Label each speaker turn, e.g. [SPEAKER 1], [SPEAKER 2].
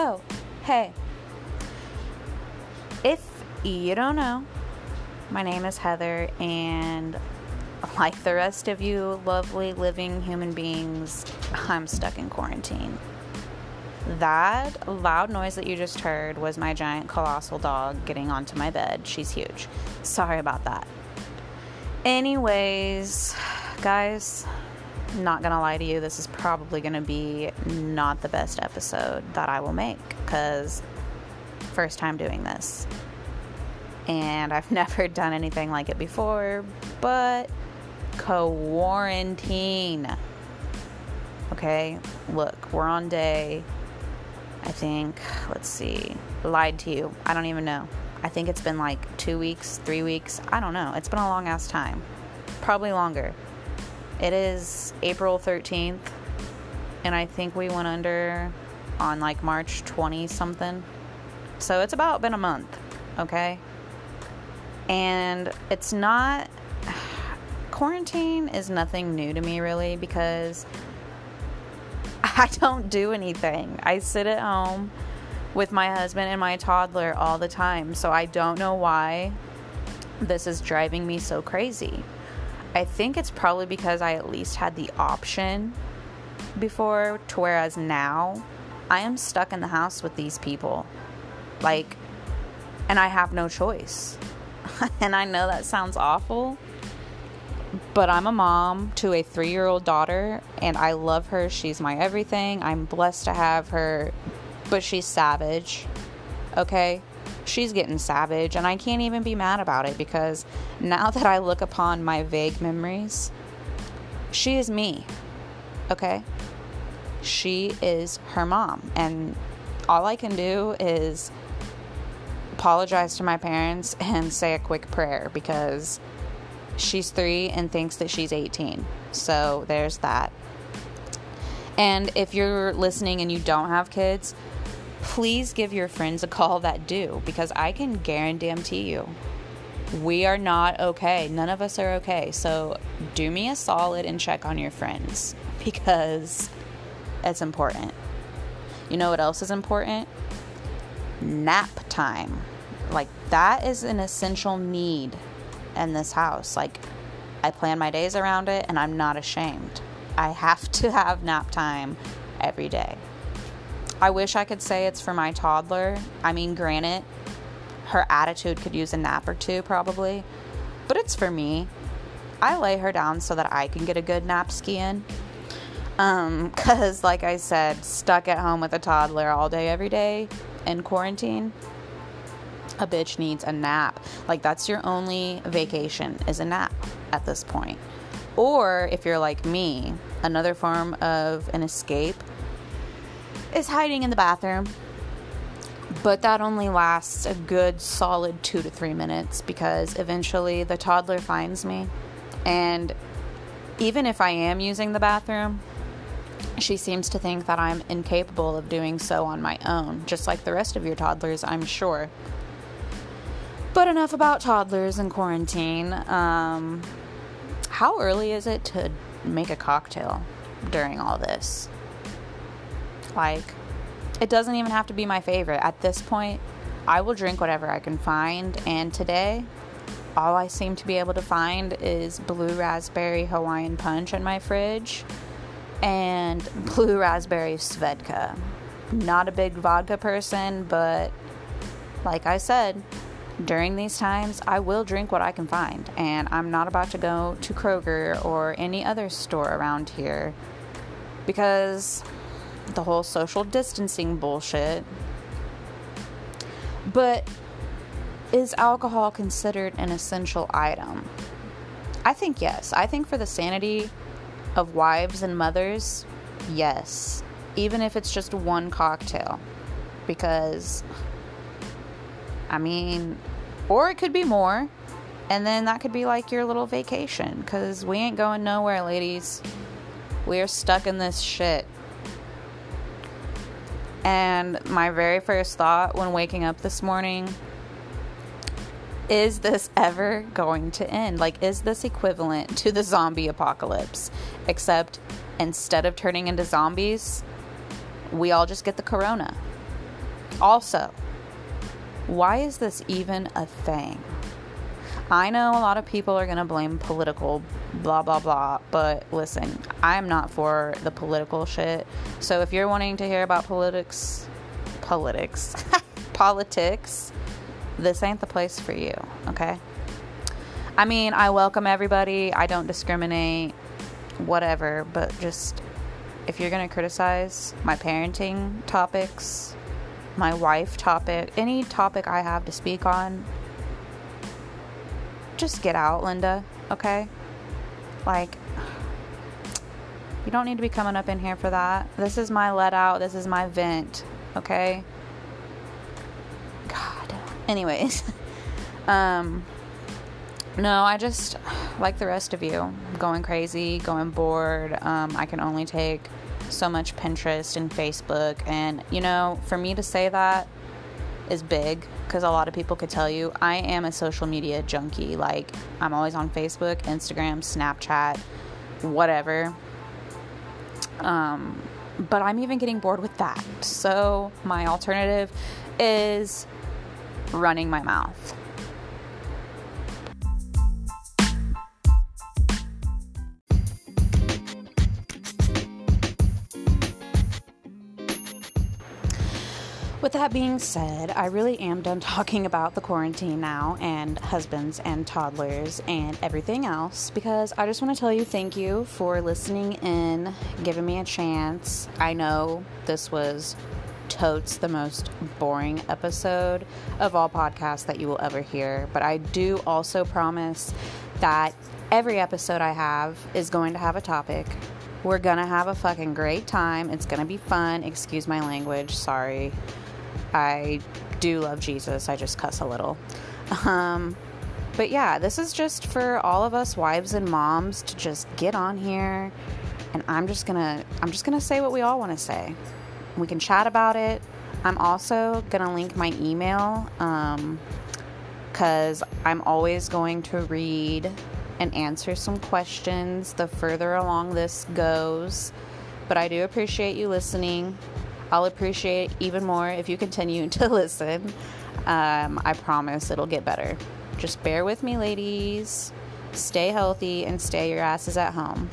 [SPEAKER 1] Oh, hey. If you don't know, my name is Heather, and like the rest of you lovely living human beings, I'm stuck in quarantine. That loud noise that you just heard was my giant colossal dog getting onto my bed. She's huge. Sorry about that. Anyways, guys, not gonna lie to you, this is probably gonna be not the best episode that I will make because first time doing this. And I've never done anything like it before, but quarantine. Okay, look, we're on day, I think, let's see, lied to you. I don't even know. I think it's been like two weeks, three weeks. I don't know. It's been a long ass time. Probably longer. It is April 13th, and I think we went under on like March 20 something. So it's about been a month, okay? And it's not quarantine is nothing new to me really because I don't do anything. I sit at home with my husband and my toddler all the time. So I don't know why this is driving me so crazy. I think it's probably because I at least had the option before, to whereas now I am stuck in the house with these people. Like, and I have no choice. and I know that sounds awful, but I'm a mom to a three year old daughter and I love her. She's my everything. I'm blessed to have her, but she's savage. Okay? She's getting savage, and I can't even be mad about it because now that I look upon my vague memories, she is me. Okay? She is her mom, and all I can do is apologize to my parents and say a quick prayer because she's three and thinks that she's 18. So there's that. And if you're listening and you don't have kids, please give your friends a call that do because I can guarantee you we are not okay. None of us are okay. So do me a solid and check on your friends because it's important. You know what else is important? Nap time. Like, that is an essential need in this house. Like, I plan my days around it and I'm not ashamed. I have to have nap time every day. I wish I could say it's for my toddler. I mean, granted, her attitude could use a nap or two probably, but it's for me. I lay her down so that I can get a good nap ski in. Um, cause like I said, stuck at home with a toddler all day, every day in quarantine, a bitch needs a nap. Like that's your only vacation is a nap at this point. Or if you're like me, another form of an escape is hiding in the bathroom. But that only lasts a good solid two to three minutes because eventually the toddler finds me. And even if I am using the bathroom, she seems to think that I'm incapable of doing so on my own, just like the rest of your toddlers, I'm sure. But enough about toddlers and quarantine. Um, how early is it to make a cocktail during all this? Like, it doesn't even have to be my favorite. At this point, I will drink whatever I can find, and today, all I seem to be able to find is blue raspberry Hawaiian punch in my fridge and blue raspberry Svedka. Not a big vodka person, but like I said, during these times, I will drink what I can find, and I'm not about to go to Kroger or any other store around here because the whole social distancing bullshit. But is alcohol considered an essential item? I think yes. I think for the sanity of wives and mothers, yes. Even if it's just one cocktail. Because, I mean, or it could be more. And then that could be like your little vacation. Because we ain't going nowhere, ladies. We are stuck in this shit. And my very first thought when waking up this morning is this ever going to end? Like, is this equivalent to the zombie apocalypse? Except instead of turning into zombies, we all just get the corona. Also, why is this even a thing? I know a lot of people are going to blame political blah blah blah, but listen, I'm not for the political shit. So if you're wanting to hear about politics, politics, politics, this ain't the place for you, okay? I mean, I welcome everybody. I don't discriminate, whatever, but just if you're going to criticize my parenting topics, my wife topic, any topic I have to speak on, just get out, Linda, okay? Like, you don't need to be coming up in here for that. This is my let out, this is my vent, okay? God. Anyways, um, no, I just, like the rest of you, going crazy, going bored. Um, I can only take so much Pinterest and Facebook. And, you know, for me to say that is big because a lot of people could tell you I am a social media junkie. Like, I'm always on Facebook, Instagram, Snapchat, whatever. Um, but I'm even getting bored with that. So, my alternative is running my mouth. With that being said, I really am done talking about the quarantine now and husbands and toddlers and everything else because I just want to tell you thank you for listening in, giving me a chance. I know this was totes the most boring episode of all podcasts that you will ever hear, but I do also promise that every episode I have is going to have a topic. We're gonna have a fucking great time. It's gonna be fun. Excuse my language. Sorry. I do love Jesus. I just cuss a little. Um, but yeah, this is just for all of us wives and moms to just get on here and I'm just going to I'm just going to say what we all want to say. We can chat about it. I'm also going to link my email um cuz I'm always going to read and answer some questions the further along this goes. But I do appreciate you listening. I'll appreciate even more if you continue to listen. Um, I promise it'll get better. Just bear with me, ladies. Stay healthy and stay your asses at home.